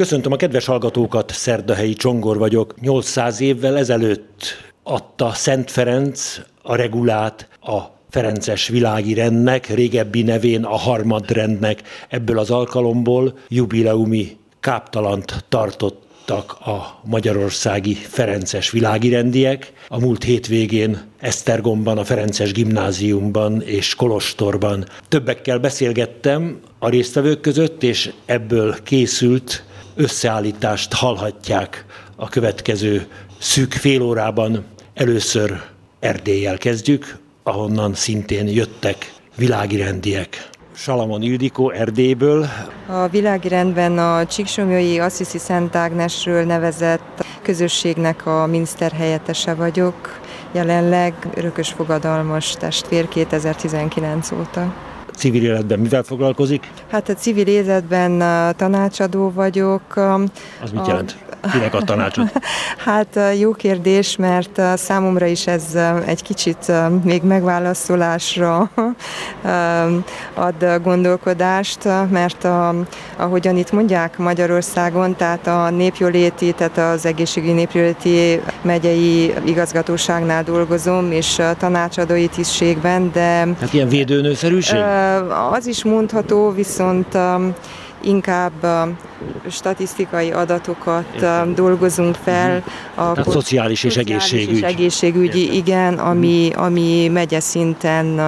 Köszöntöm a kedves hallgatókat, Szerdahelyi Csongor vagyok. 800 évvel ezelőtt adta Szent Ferenc a regulát a Ferences világi rendnek, régebbi nevén a harmadrendnek. Ebből az alkalomból jubileumi káptalant tartott a magyarországi Ferences világirendiek. A múlt hétvégén Esztergomban, a Ferences gimnáziumban és Kolostorban többekkel beszélgettem a résztvevők között, és ebből készült összeállítást hallhatják a következő szűk fél órában. Először Erdélyel kezdjük, ahonnan szintén jöttek világirendiek. Salamon Ildikó Erdélyből. A világirendben a Csíksomjói Assisi Szent Ágnesről nevezett közösségnek a miniszterhelyettese vagyok. Jelenleg örökös fogadalmas testvér 2019 óta civil életben mivel foglalkozik? Hát a civil életben tanácsadó vagyok. Az mit jelent? Kinek a tanácsot? hát jó kérdés, mert számomra is ez egy kicsit még megválaszolásra ad gondolkodást, mert a, ahogyan itt mondják Magyarországon, tehát a népjóléti, tehát az egészségügyi népjóléti megyei igazgatóságnál dolgozom, és tanácsadói tisztségben, de... Hát ilyen védőnőszerűség? Az is mondható, viszont inkább statisztikai adatokat Értem. dolgozunk fel. Mhm. A Tehát szociális és egészségügy. És egészségügyi, Értem. igen, ami, mhm. ami megye szinten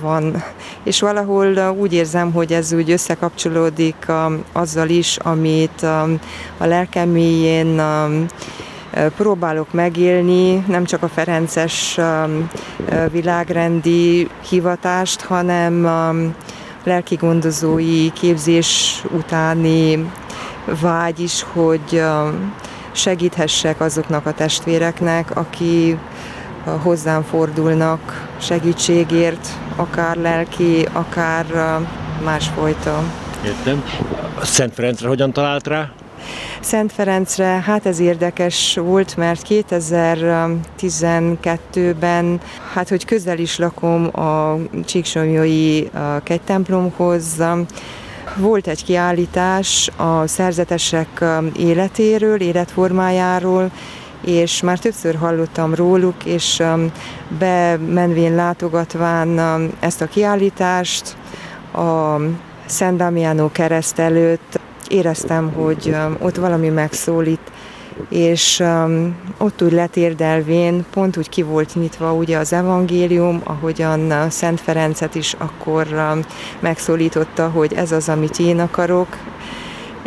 van. És valahol úgy érzem, hogy ez úgy összekapcsolódik azzal is, amit a lelkem mélyén próbálok megélni, nem csak a Ferences világrendi hivatást, hanem lelki gondozói képzés utáni vágy is, hogy segíthessek azoknak a testvéreknek, aki hozzám fordulnak segítségért, akár lelki, akár másfajta. Értem. Szent Ferencre hogyan talált rá? Szent Ferencre, hát ez érdekes volt, mert 2012-ben, hát hogy közel is lakom a Csíksomjói kegytemplomhoz, volt egy kiállítás a szerzetesek életéről, életformájáról, és már többször hallottam róluk, és bemenvén látogatván ezt a kiállítást a Szent Damiano kereszt előtt éreztem, hogy ott valami megszólít, és um, ott úgy letérdelvén pont úgy ki volt nyitva ugye az evangélium, ahogyan Szent Ferencet is akkor um, megszólította, hogy ez az, amit én akarok,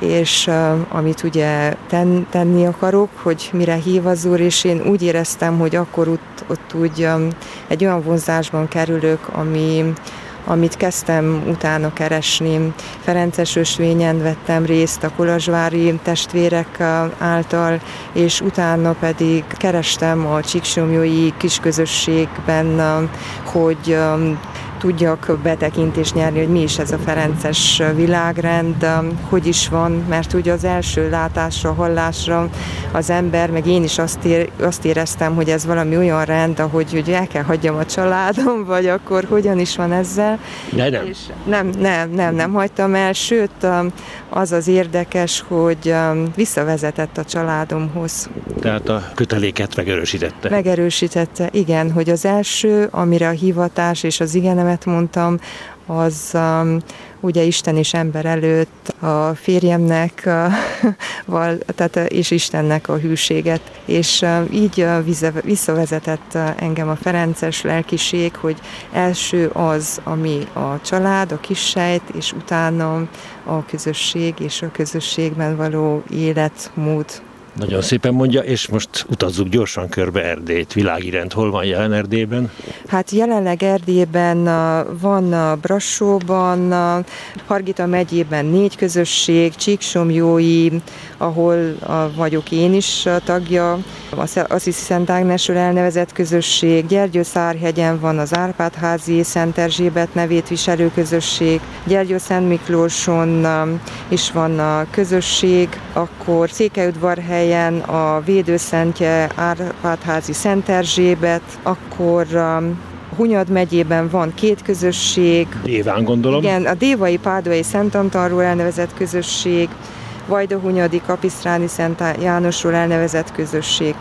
és uh, amit ugye ten, tenni akarok, hogy mire hív az Úr, és én úgy éreztem, hogy akkor ott, ott úgy um, egy olyan vonzásban kerülök, ami, amit kezdtem utána keresni. Ferences ösvényen vettem részt a kolozsvári testvérek által, és utána pedig kerestem a Csíksomjói kisközösségben, hogy tudjak betekintést nyerni, hogy mi is ez a Ferences világrend, hogy is van, mert ugye az első látásra, hallásra az ember, meg én is azt, ér, azt éreztem, hogy ez valami olyan rend, ahogy hogy el kell hagyjam a családom, vagy akkor hogyan is van ezzel. De nem. És nem, nem, nem, nem hagytam el, sőt az az érdekes, hogy visszavezetett a családomhoz. Tehát a köteléket megerősítette. Megerősítette, igen, hogy az első, amire a hivatás és az igen nevet mondtam, az um, ugye Isten és ember előtt a férjemnek uh, val, tehát, uh, és Istennek a hűséget, és uh, így uh, visszavezetett engem a Ferences lelkiség, hogy első az, ami a család, a kissejt, és utána a közösség és a közösségben való életmód nagyon szépen mondja, és most utazzuk gyorsan körbe Erdélyt. Világi rend, hol van jelen Erdélyben? Hát jelenleg Erdélyben van Brassóban, Hargita megyében négy közösség, Csíksomjói, ahol vagyok én is tagja, az Assisi Szent Ágnesről elnevezett közösség, Gyergyőszárhegyen van az Árpádházi Szent Erzsébet nevét viselő közösség, Gyergyő Szent Miklóson is van a közösség, akkor Székelyudvarhely helyen a védőszentje Árpádházi Szent Erzsébet, akkor um, Hunyad megyében van két közösség. Déván gondolom. Igen, a Dévai Pádói Szent Antalról elnevezett közösség, Vajdahunyadi Kapisztráni Szent Jánosról elnevezett közösség.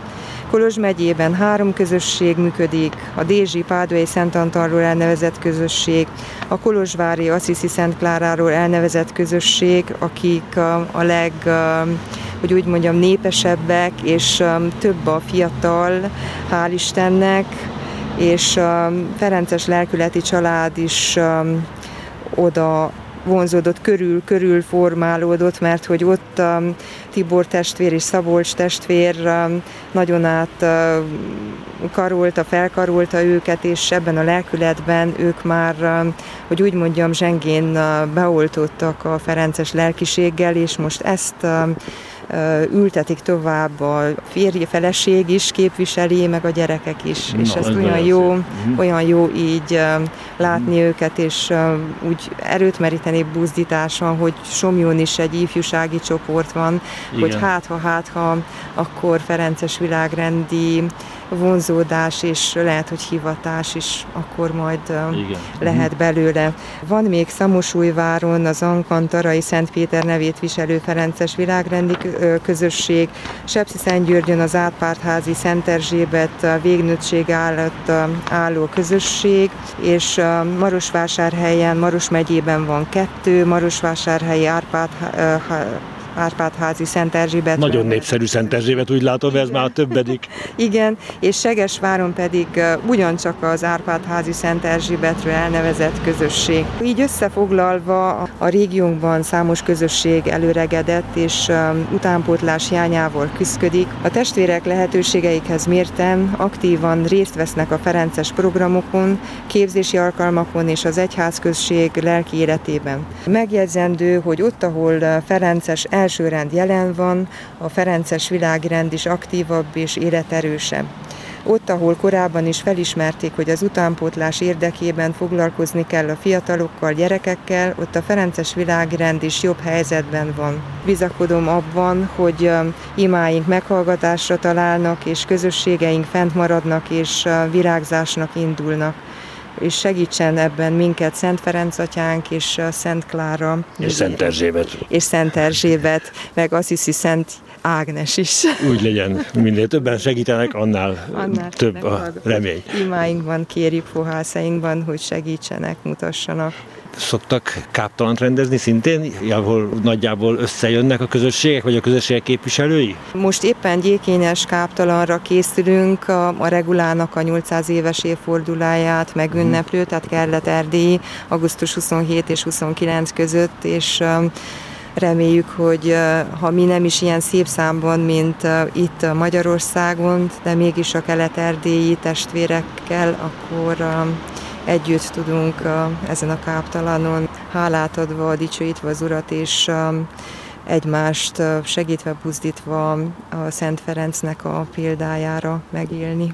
Kolozs megyében három közösség működik, a Dézsi Pádvai Szent Antalról elnevezett közösség, a Kolozsvári Assisi Szent Kláráról elnevezett közösség, akik a leg hogy úgy mondjam, népesebbek, és több a fiatal, hál' Istennek, és Ferences lelkületi család is oda vonzódott, körül, körül formálódott, mert hogy ott um, Tibor testvér és Szabolcs testvér um, nagyon át uh, karolta, felkarolta őket, és ebben a lelkületben ők már, um, hogy úgy mondjam, zsengén uh, beoltottak a Ferences lelkiséggel, és most ezt um, ültetik tovább a férje, feleség is képviseli, meg a gyerekek is. Na, és ezt olyan jó, uh-huh. olyan jó így látni uh-huh. őket, és úgy erőt meríteni buzdításon, hogy Somjón is egy ifjúsági csoport van, Igen. hogy hát ha, hát ha, akkor Ferences világrendi vonzódás, és lehet, hogy hivatás is akkor majd Igen. lehet mhm. belőle. Van még Szamosújváron az Ankantarai Szent Péter nevét viselő Ferences világrendi közösség, Sepsi-Szentgyörgyön az Átpártházi Szent Erzsébet végnötség állott álló közösség, és Marosvásárhelyen, Maros megyében van kettő, Marosvásárhelyi Árpád Árpádházi Szent Erzsébet. Nagyon népszerű Szent Erzsébet, úgy látom, ez már a többedik. Igen, és Segesváron pedig ugyancsak az Árpádházi Szent Erzsébetről elnevezett közösség. Így összefoglalva a régiónkban számos közösség előregedett és utánpótlás hiányával küzdik. A testvérek lehetőségeikhez mérten aktívan részt vesznek a Ferences programokon, képzési alkalmakon és az egyházközség lelki életében. Megjegyzendő, hogy ott, ahol Ferences el elsőrend jelen van, a Ferences világrend is aktívabb és életerősebb. Ott, ahol korábban is felismerték, hogy az utánpótlás érdekében foglalkozni kell a fiatalokkal, gyerekekkel, ott a Ferences világrend is jobb helyzetben van. Bizakodom abban, hogy imáink meghallgatásra találnak, és közösségeink fent maradnak, és virágzásnak indulnak és segítsen ebben minket Szent Ferenc atyánk és Szent Klára. És Szent Erzsébet. És Szent Erzsébet, meg azt hiszi Szent Ágnes is. Úgy legyen, minél többen segítenek, annál, annál több a remény. Imáinkban kérjük fohászainkban, hogy segítsenek, mutassanak szoktak káptalant rendezni szintén, ahol nagyjából összejönnek a közösségek, vagy a közösségek képviselői? Most éppen gyékényes káptalanra készülünk a, a regulának a 800 éves évforduláját megünneplő, tehát kellett Erdély augusztus 27 és 29 között, és reméljük, hogy ha mi nem is ilyen szép számban, mint itt Magyarországon, de mégis a kelet-erdélyi testvérekkel, akkor együtt tudunk ezen a káptalanon hálát adva, dicsőítve az Urat, és egymást segítve, buzdítva a Szent Ferencnek a példájára megélni.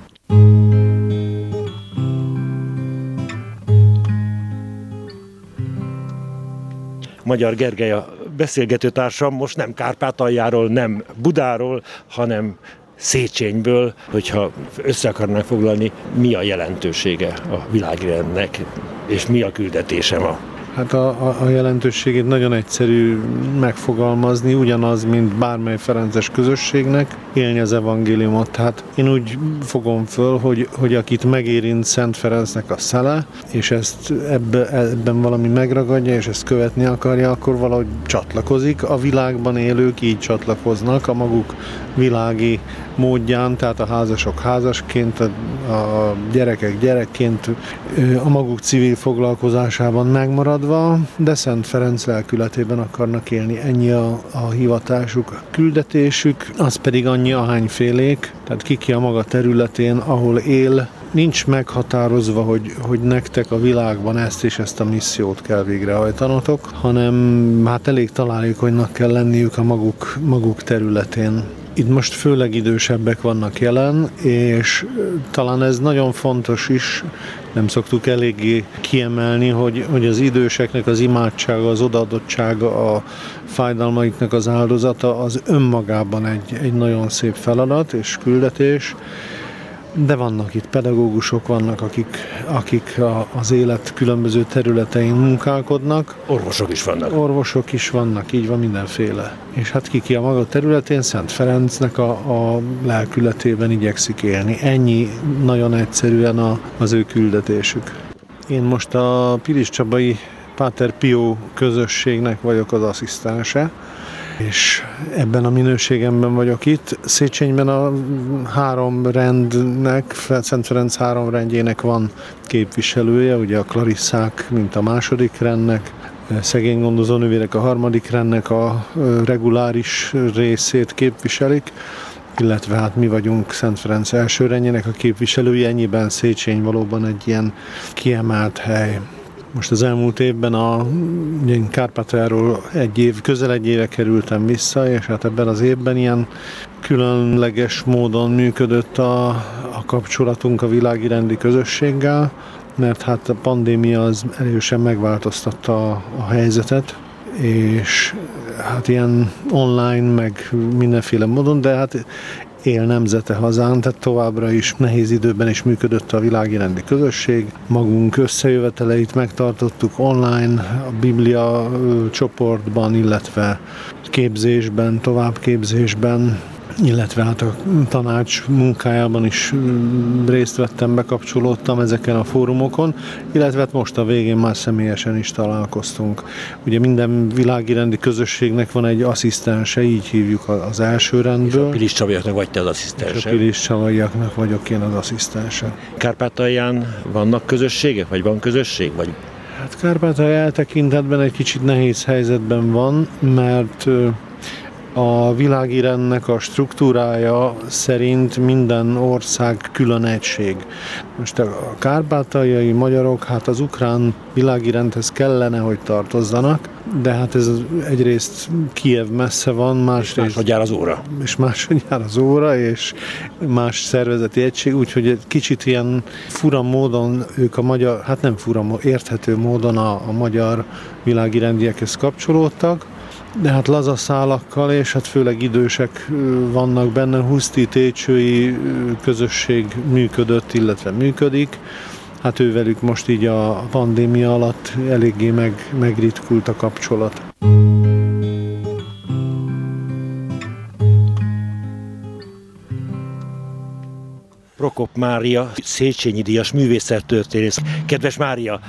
Magyar Gergely a beszélgetőtársam most nem Kárpátaljáról, nem Budáról, hanem Széchenyből, hogyha össze akarnánk foglalni, mi a jelentősége a világrendnek, és mi a küldetése ma. Hát a, a, a jelentőségét nagyon egyszerű megfogalmazni, ugyanaz, mint bármely Ferences közösségnek, élni az evangéliumot. Tehát én úgy fogom föl, hogy, hogy akit megérint Szent Ferencnek a szele, és ezt ebbe, ebben valami megragadja, és ezt követni akarja, akkor valahogy csatlakozik. A világban élők így csatlakoznak a maguk világi módján, tehát a házasok házasként, a, a gyerekek gyerekként, a maguk civil foglalkozásában megmaradva, de Szent Ferenc lelkületében akarnak élni. Ennyi a, a hivatásuk, a küldetésük, az pedig annyi ahányfélék, tehát kiki a maga területén, ahol él, nincs meghatározva, hogy, hogy nektek a világban ezt és ezt a missziót kell végrehajtanotok, hanem hát elég találékonynak kell lenniük a maguk, maguk területén. Itt most főleg idősebbek vannak jelen, és talán ez nagyon fontos is, nem szoktuk eléggé kiemelni, hogy, hogy az időseknek az imádsága, az odaadottsága, a fájdalmaiknak az áldozata az önmagában egy, egy nagyon szép feladat és küldetés, de vannak itt pedagógusok, vannak, akik, akik a, az élet különböző területein munkálkodnak. Orvosok is vannak. Orvosok is vannak, így van mindenféle. És hát ki ki a maga területén, Szent Ferencnek a, a lelkületében igyekszik élni. Ennyi nagyon egyszerűen a, az ő küldetésük. Én most a Pilis Csabai Páter Pio közösségnek vagyok az asszisztense, és ebben a minőségemben vagyok itt. Széchenyben a három rendnek, Szent Ferenc három rendjének van képviselője, ugye a Klarisszák, mint a második rendnek, szegény gondozó nővérek a harmadik rendnek a reguláris részét képviselik, illetve hát mi vagyunk Szent Ferenc első rendjének a képviselői, ennyiben Széchenyi valóban egy ilyen kiemelt hely. Most az elmúlt évben a Kárpátaljáról egy év, közel egy éve kerültem vissza, és hát ebben az évben ilyen különleges módon működött a, a kapcsolatunk a világi rendi közösséggel, mert hát a pandémia az erősen megváltoztatta a, a helyzetet, és hát ilyen online, meg mindenféle módon, de hát él nemzete hazán, tehát továbbra is nehéz időben is működött a világi rendi közösség. Magunk összejöveteleit megtartottuk online, a Biblia csoportban, illetve képzésben, továbbképzésben, illetve hát a tanács munkájában is mm, részt vettem, bekapcsolódtam ezeken a fórumokon, illetve hát most a végén már személyesen is találkoztunk. Ugye minden világi rendi közösségnek van egy asszisztense, így hívjuk az első rendből. És a Pilis Csavaiaknak vagy te az asszisztense? És a Pilis Csavaiaknak vagyok én az asszisztense. Kárpátalján vannak közösségek, vagy van közösség? Vagy Hát Kárpátalja eltekintetben egy kicsit nehéz helyzetben van, mert a világirendnek a struktúrája szerint minden ország külön egység. Most a kárpátaljai magyarok, hát az ukrán világirendhez kellene, hogy tartozzanak, de hát ez egyrészt Kiev messze van, másrészt... És jár az óra. És máshogy jár az óra, és más szervezeti egység, úgyhogy egy kicsit ilyen fura módon ők a magyar, hát nem fura, érthető módon a, a magyar világirendiekhez kapcsolódtak, de hát lazaszálakkal, és hát főleg idősek vannak benne, Huszti Técsői közösség működött, illetve működik. Hát ővelük most így a pandémia alatt eléggé meg, megritkult a kapcsolat. Prokop Mária, Széchenyi Díjas művészettörténész. Kedves Mária,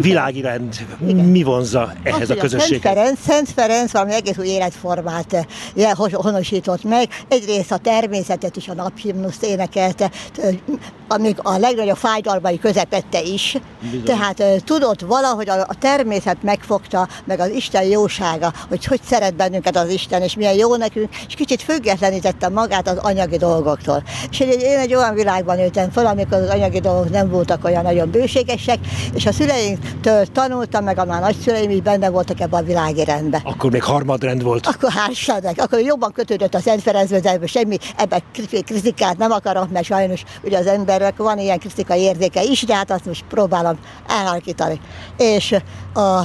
világi rend, mi vonza ehhez Azt, a közösséghez? Szent Ferenc, Szent Ferenc valami egész új életformát eh, honosított meg. Egyrészt a természetet is a naphimnuszt énekelte, amíg a legnagyobb fájdalmai közepette is. Bizony. Tehát eh, tudott valahogy a, természet megfogta, meg az Isten jósága, hogy hogy szeret bennünket az Isten, és milyen jó nekünk, és kicsit függetlenítette magát az anyagi dolgoktól. És én egy olyan világban nőttem fel, amikor az anyagi dolgok nem voltak olyan nagyon bőségesek, és a szüleinktől tanultam, meg a már nagyszüleim is benne voltak ebben a világi rendben. Akkor még harmadrend volt. Akkor hársadnak, akkor jobban kötődött a Szent Ferencbe, de semmi ebben kritikát nem akarok, mert sajnos ugye az emberek van ilyen kritikai érzéke is, de hát azt most próbálom elhalkítani. És a,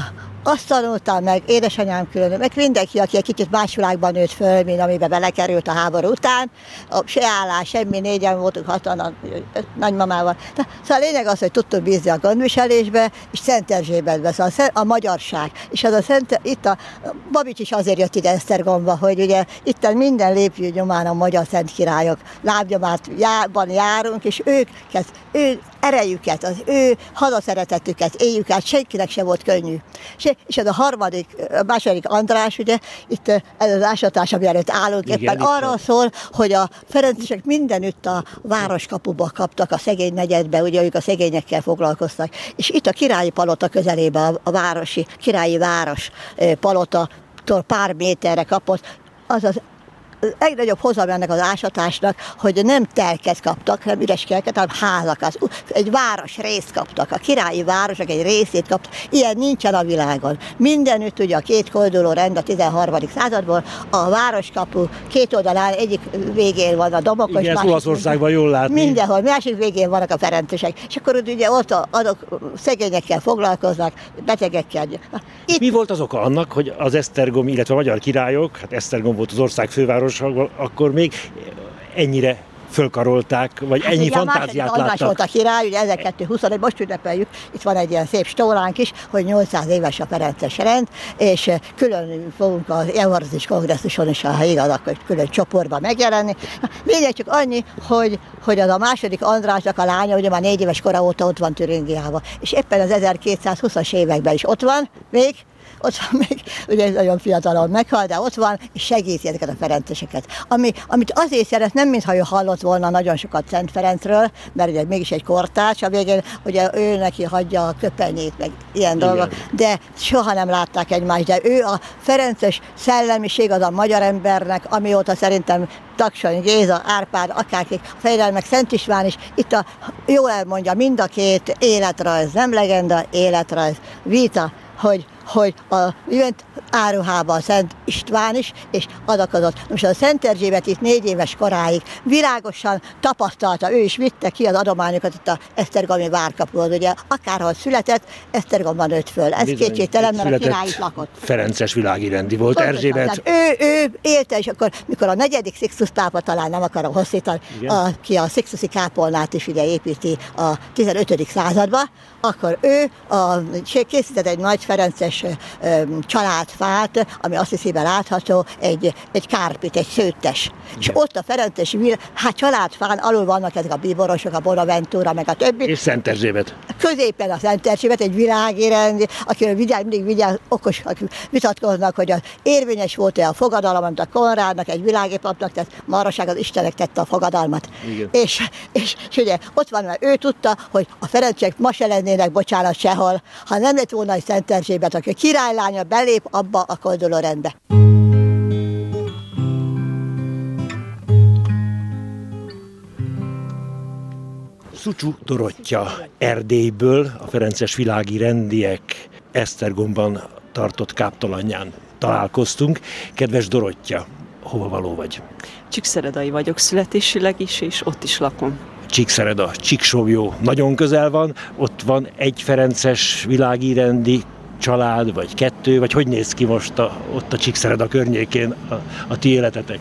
azt tanultam meg, édesanyám külön, meg mindenki, aki egy kicsit más világban nőtt föl, mint amiben belekerült a háború után. A, se állás, semmi, négyen voltunk, hatan a nagymamával. De, szóval a lényeg az, hogy tudtunk bízni a gondviselésbe, és Szent Erzsébetbe, szóval a, a magyarság. És az a Szent, itt a Babics is azért jött ide Esztergomba, hogy ugye itt minden lépjű nyomán a magyar szent királyok lábnyomátban járunk, és ők, ő erejüket, az ő hazaszeretetüket éljük át, senkinek se volt könnyű. És, ez a harmadik, a második András, ugye, itt ez az ásatás, ami előtt állunk, Igen, éppen arról van. szól, hogy a Ferencesek mindenütt a városkapuba kaptak, a szegény negyedbe, ugye ők a szegényekkel foglalkoztak. És itt a királyi palota közelében, a, a városi, királyi város palota pár méterre kapott, az az legnagyobb hozam ennek az ásatásnak, hogy nem telket kaptak, nem üres kelket, hanem házakat. Egy város részt kaptak, a királyi városok egy részét kaptak. Ilyen nincsen a világon. Mindenütt ugye a két kolduló rend a 13. századból, a városkapu két oldalán egyik végén van a domokos, Igen, másik Olaszországban jól látni. Mindenhol, másik végén vannak a ferencesek. És akkor ugye ott a, azok szegényekkel foglalkoznak, betegekkel. Itt... Mi volt az oka annak, hogy az Esztergom, illetve a magyar királyok, hát Esztergom volt az ország főváros, akkor még ennyire fölkarolták, vagy hát ennyi fantáziát a láttak. volt a király, ugye 1221, most ünnepeljük, itt van egy ilyen szép stóránk is, hogy 800 éves a Ferences rend, és külön fogunk az Eucharistis kongresszuson is, ha igaz, akkor külön csoportban megjelenni. Végül csak annyi, hogy, hogy az a második Andrásnak a lánya, ugye már négy éves kora óta ott van Türingiában, és éppen az 1220-as években is ott van, még, ott van még, ugye nagyon fiatalon meghal, de ott van, és segíti ezeket a ferenceseket. Ami, amit azért szeret, nem mintha ő hallott volna nagyon sokat Szent Ferencről, mert ugye mégis egy kortárs, a végén ugye ő neki hagyja a köpenyét, meg ilyen Igen. dolgok, de soha nem látták egymást, de ő a Ferences szellemiség az a magyar embernek, amióta szerintem Taksony, Géza, Árpád, akárkik, a Fejlelmek, Szent István is, itt a, jól elmondja mind a két életrajz, nem legenda, életrajz, vita, hogy hogy a jönt áruhába a Szent István is, és adakozott. Most a Szent Erzsébet itt négy éves koráig világosan tapasztalta, ő is vitte ki az adományokat itt a Esztergomi várkapuhoz, ugye akárhol született, Esztergomban nőtt föl. Ez kétségtelen, mert a király itt lakott. Ferences világi rendi volt Pontosan, Erzsébet. Ő, ő élte, és akkor, mikor a negyedik Sixtus pápa, talán nem akarom hosszítani, aki a Sixtusi kápolnát is ugye építi a 15. századba, akkor ő a, készített egy nagy Ferences családfát, ami azt hiszi látható, egy, egy kárpit, egy szőttes. Igen. És ott a Ferences hát családfán alul vannak ezek a bíborosok, a Bonaventura, meg a többi. És Szent Erzsébet. Középen a Szent Erzsébet, egy világérendi, akiről vigyáz, mindig vigyáz, okos, akik vitatkoznak, hogy az érvényes volt-e a fogadalom, amit a Konrádnak, egy világépapnak, tehát maraság az Istenek tette a fogadalmat. Igen. És, és, és, ugye ott van, mert ő tudta, hogy a Ferencsek ma se lennének, bocsánat, sehol, ha nem lett volna egy Szent Erzsébet, aki királylánya belép abba a koldolórendbe. Szucsú Dorottya Erdélyből, a Ferences világi rendiek Esztergomban tartott káptalanyán találkoztunk. Kedves Dorottya, hova való vagy? Csíkszeredai vagyok születésileg is, és ott is lakom. Csíkszereda, Csíksóvjó nagyon közel van, ott van egy Ferences világi rendi család, vagy kettő, vagy hogy néz ki most a, ott a Csíkszereda környékén a, a ti életetek?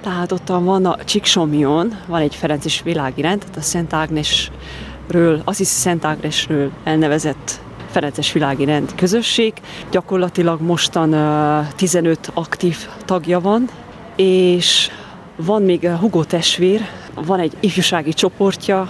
Tehát ott van a Csíksomjon, van egy Ferences világi rend, tehát a Szent Ágnesről, azt hisz Szent Ágnesről elnevezett Ferences világi rend közösség. Gyakorlatilag mostan uh, 15 aktív tagja van, és van még Hugo testvér, van egy ifjúsági csoportja,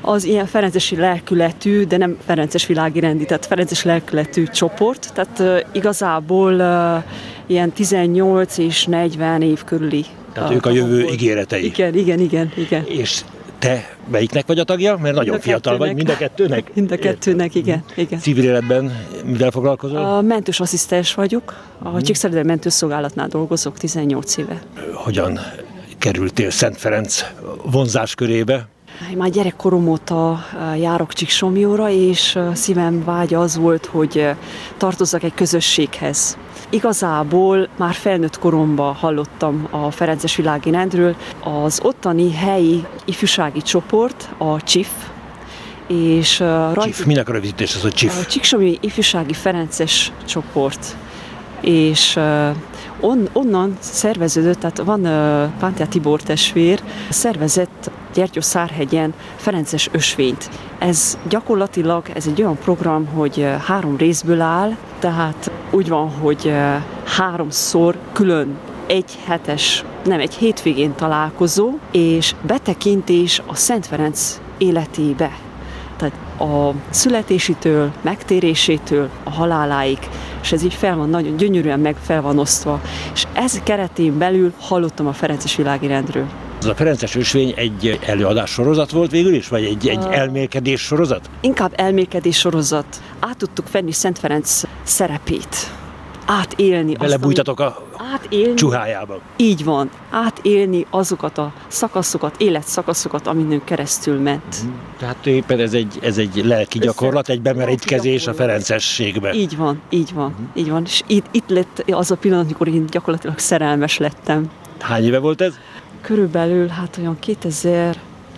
az ilyen ferencesi lelkületű, de nem ferences világi rendi, tehát ferences lelkületű csoport, tehát uh, igazából uh, ilyen 18 és 40 év körüli. Tehát ők a jövő volt. ígéretei. Igen, igen, igen, igen. És te melyiknek vagy a tagja? Mert nagyon fiatal vagy, mind a kettőnek? Mind a kettőnek, igen. igen. Civil életben mivel foglalkozol? A mentős asszisztens vagyok. A hmm. Csíkszeredai mentőszolgálatnál dolgozok 18 éve. Hogyan kerültél Szent Ferenc vonzás körébe? Én már gyerekkorom óta járok Csíksomjóra, és szívem vágya az volt, hogy tartozzak egy közösséghez. Igazából már felnőtt koromban hallottam a Ferences világi rendről. Az ottani helyi ifjúsági csoport, a CSIF, és rajta... CSIF, minek a rövidítés az, hogy CSIF? A Csíksomjói Ifjúsági Ferences csoport. És on, onnan szerveződött, tehát van uh, Pántia Tibor testvér, szervezett Gyertyó Szárhegyen Ferences ösvényt. Ez gyakorlatilag ez egy olyan program, hogy uh, három részből áll, tehát úgy van, hogy uh, háromszor külön egy hetes, nem egy hétvégén találkozó, és betekintés a Szent Ferenc életébe. Tehát a születésétől, megtérésétől, a haláláig és ez így fel van, nagyon gyönyörűen meg fel van osztva. És ez keretén belül hallottam a Ferences világirendről. Ez a Ferences ösvény egy előadás sorozat volt végül is, vagy egy, egy elmélkedés sorozat? Inkább elmélkedés sorozat. Át tudtuk venni Szent Ferenc szerepét átélni. Belebújtatok a átélni, csuhájába. Így van, átélni azokat a szakaszokat, életszakaszokat, amin keresztül ment. Mm. Tehát éppen ez egy, ez egy lelki gyakorlat, egy bemerítkezés a ferencességbe. Így van, így van, mm. így van. És itt, itt lett az a pillanat, amikor én gyakorlatilag szerelmes lettem. Hány éve volt ez? Körülbelül hát olyan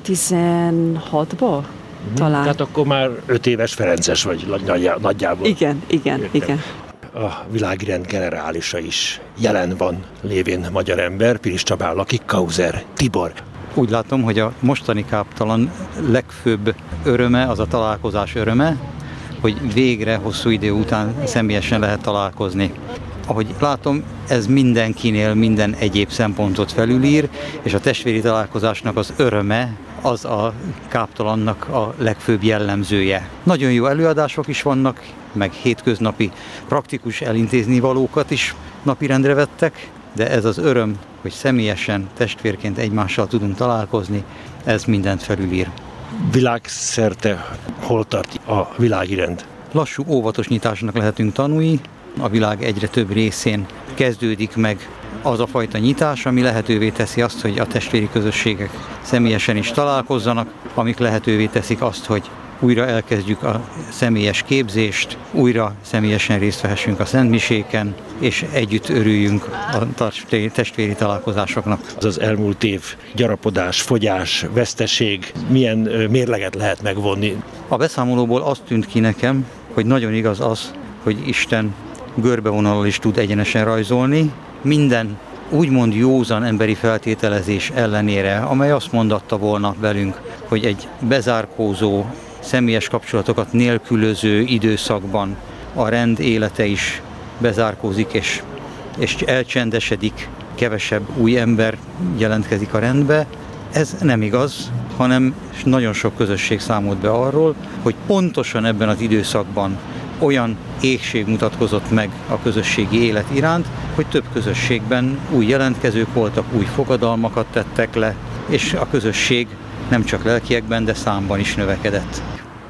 2016-ban. Mm. Talán. Tehát akkor már öt éves Ferences vagy nagyjából. Igen, igen, Értem. igen a világrend generálisa is jelen van, lévén magyar ember, Piris Csabán lakik, Kauzer, Tibor. Úgy látom, hogy a mostani káptalan legfőbb öröme az a találkozás öröme, hogy végre hosszú idő után személyesen lehet találkozni. Ahogy látom, ez mindenkinél minden egyéb szempontot felülír, és a testvéri találkozásnak az öröme az a káptalannak a legfőbb jellemzője. Nagyon jó előadások is vannak, meg hétköznapi praktikus elintézni valókat is napirendre vettek, de ez az öröm, hogy személyesen, testvérként egymással tudunk találkozni, ez mindent felülír. Világszerte hol tart a világi rend? Lassú, óvatos nyitásnak lehetünk tanulni, a világ egyre több részén kezdődik meg az a fajta nyitás, ami lehetővé teszi azt, hogy a testvéri közösségek személyesen is találkozzanak, amik lehetővé teszik azt, hogy újra elkezdjük a személyes képzést, újra személyesen részt vehessünk a szentmiséken, és együtt örüljünk a testvéri találkozásoknak. Az az elmúlt év gyarapodás, fogyás, veszteség, milyen mérleget lehet megvonni? A beszámolóból azt tűnt ki nekem, hogy nagyon igaz az, hogy Isten görbevonalal is tud egyenesen rajzolni. Minden úgymond józan emberi feltételezés ellenére, amely azt mondatta volna velünk, hogy egy bezárkózó, személyes kapcsolatokat nélkülöző időszakban a rend élete is bezárkózik és, és elcsendesedik, kevesebb új ember jelentkezik a rendbe. Ez nem igaz, hanem nagyon sok közösség számolt be arról, hogy pontosan ebben az időszakban olyan égség mutatkozott meg a közösségi élet iránt, hogy több közösségben új jelentkezők voltak, új fogadalmakat tettek le, és a közösség nem csak lelkiekben, de számban is növekedett.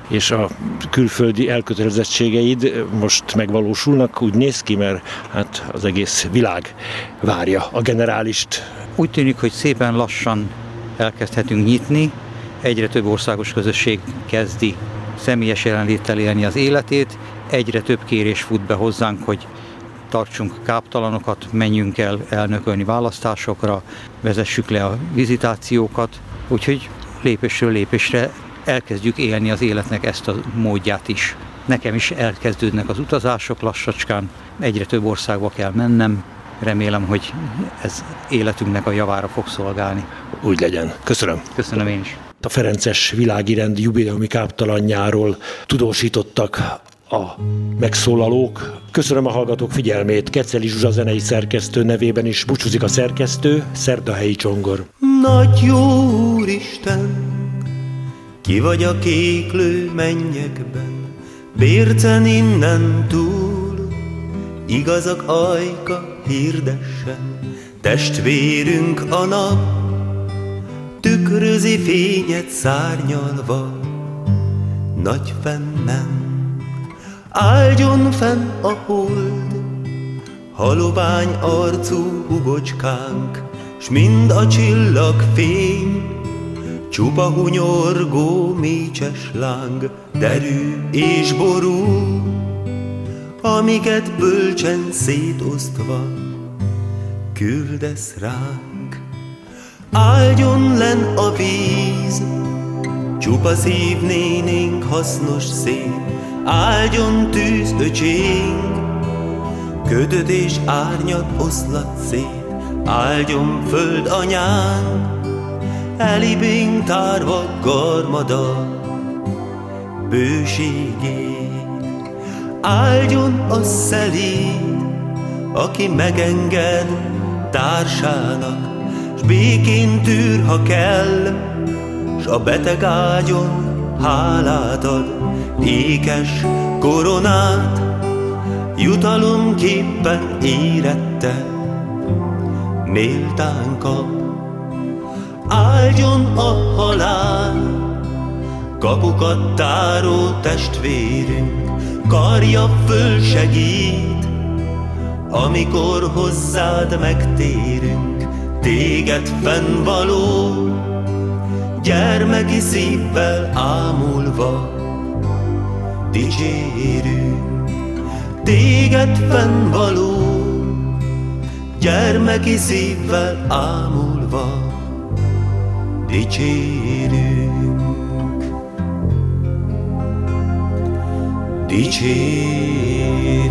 És a külföldi elkötelezettségeid most megvalósulnak, úgy néz ki, mert hát az egész világ várja a generálist. Úgy tűnik, hogy szépen lassan elkezdhetünk nyitni, egyre több országos közösség kezdi személyes jelenléttel élni az életét, egyre több kérés fut be hozzánk, hogy tartsunk káptalanokat, menjünk el elnökölni választásokra, vezessük le a vizitációkat, úgyhogy lépésről lépésre elkezdjük élni az életnek ezt a módját is. Nekem is elkezdődnek az utazások lassacskán, egyre több országba kell mennem, remélem, hogy ez életünknek a javára fog szolgálni. Úgy legyen. Köszönöm. Köszönöm én is. A Ferences világi rend jubileumi káptalanjáról tudósítottak a megszólalók. Köszönöm a hallgatók figyelmét. Keceli Zsuzsa zenei szerkesztő nevében is búcsúzik a szerkesztő, Szerdahelyi Csongor. Nagy jó Úristen, ki vagy a kéklő mennyekben, bércen innen túl, igazak ajka hirdessen, testvérünk a nap, tükrözi fényet szárnyalva, nagy fennen. Áldjon fenn a hold, halovány arcú hugocskánk, s mind a csillag fény, Csupa hunyorgó mécses láng, derű és ború, amiket bölcsen szétosztva küldesz ránk. Áldjon len a víz, csupa szívnénénk hasznos szép, áldjon tűz öcsénk, ködöd és árnyat oszlat szét, áldjon föld anyánk, elibénk tárva garmada. Bőségét. Áldjon a szelíd, aki megenged társának, s békén tűr, ha kell, s a beteg ágyon hálát ad, ékes koronát, jutalomképpen érette, méltán kap áldjon a halál. Kapukat táró testvérünk, karja föl segít, amikor hozzád megtérünk, téged fennvaló, gyermeki szívvel ámulva dicsérünk. Téged fennvaló, gyermeki szívvel ámulva dicsérünk, dicsérünk.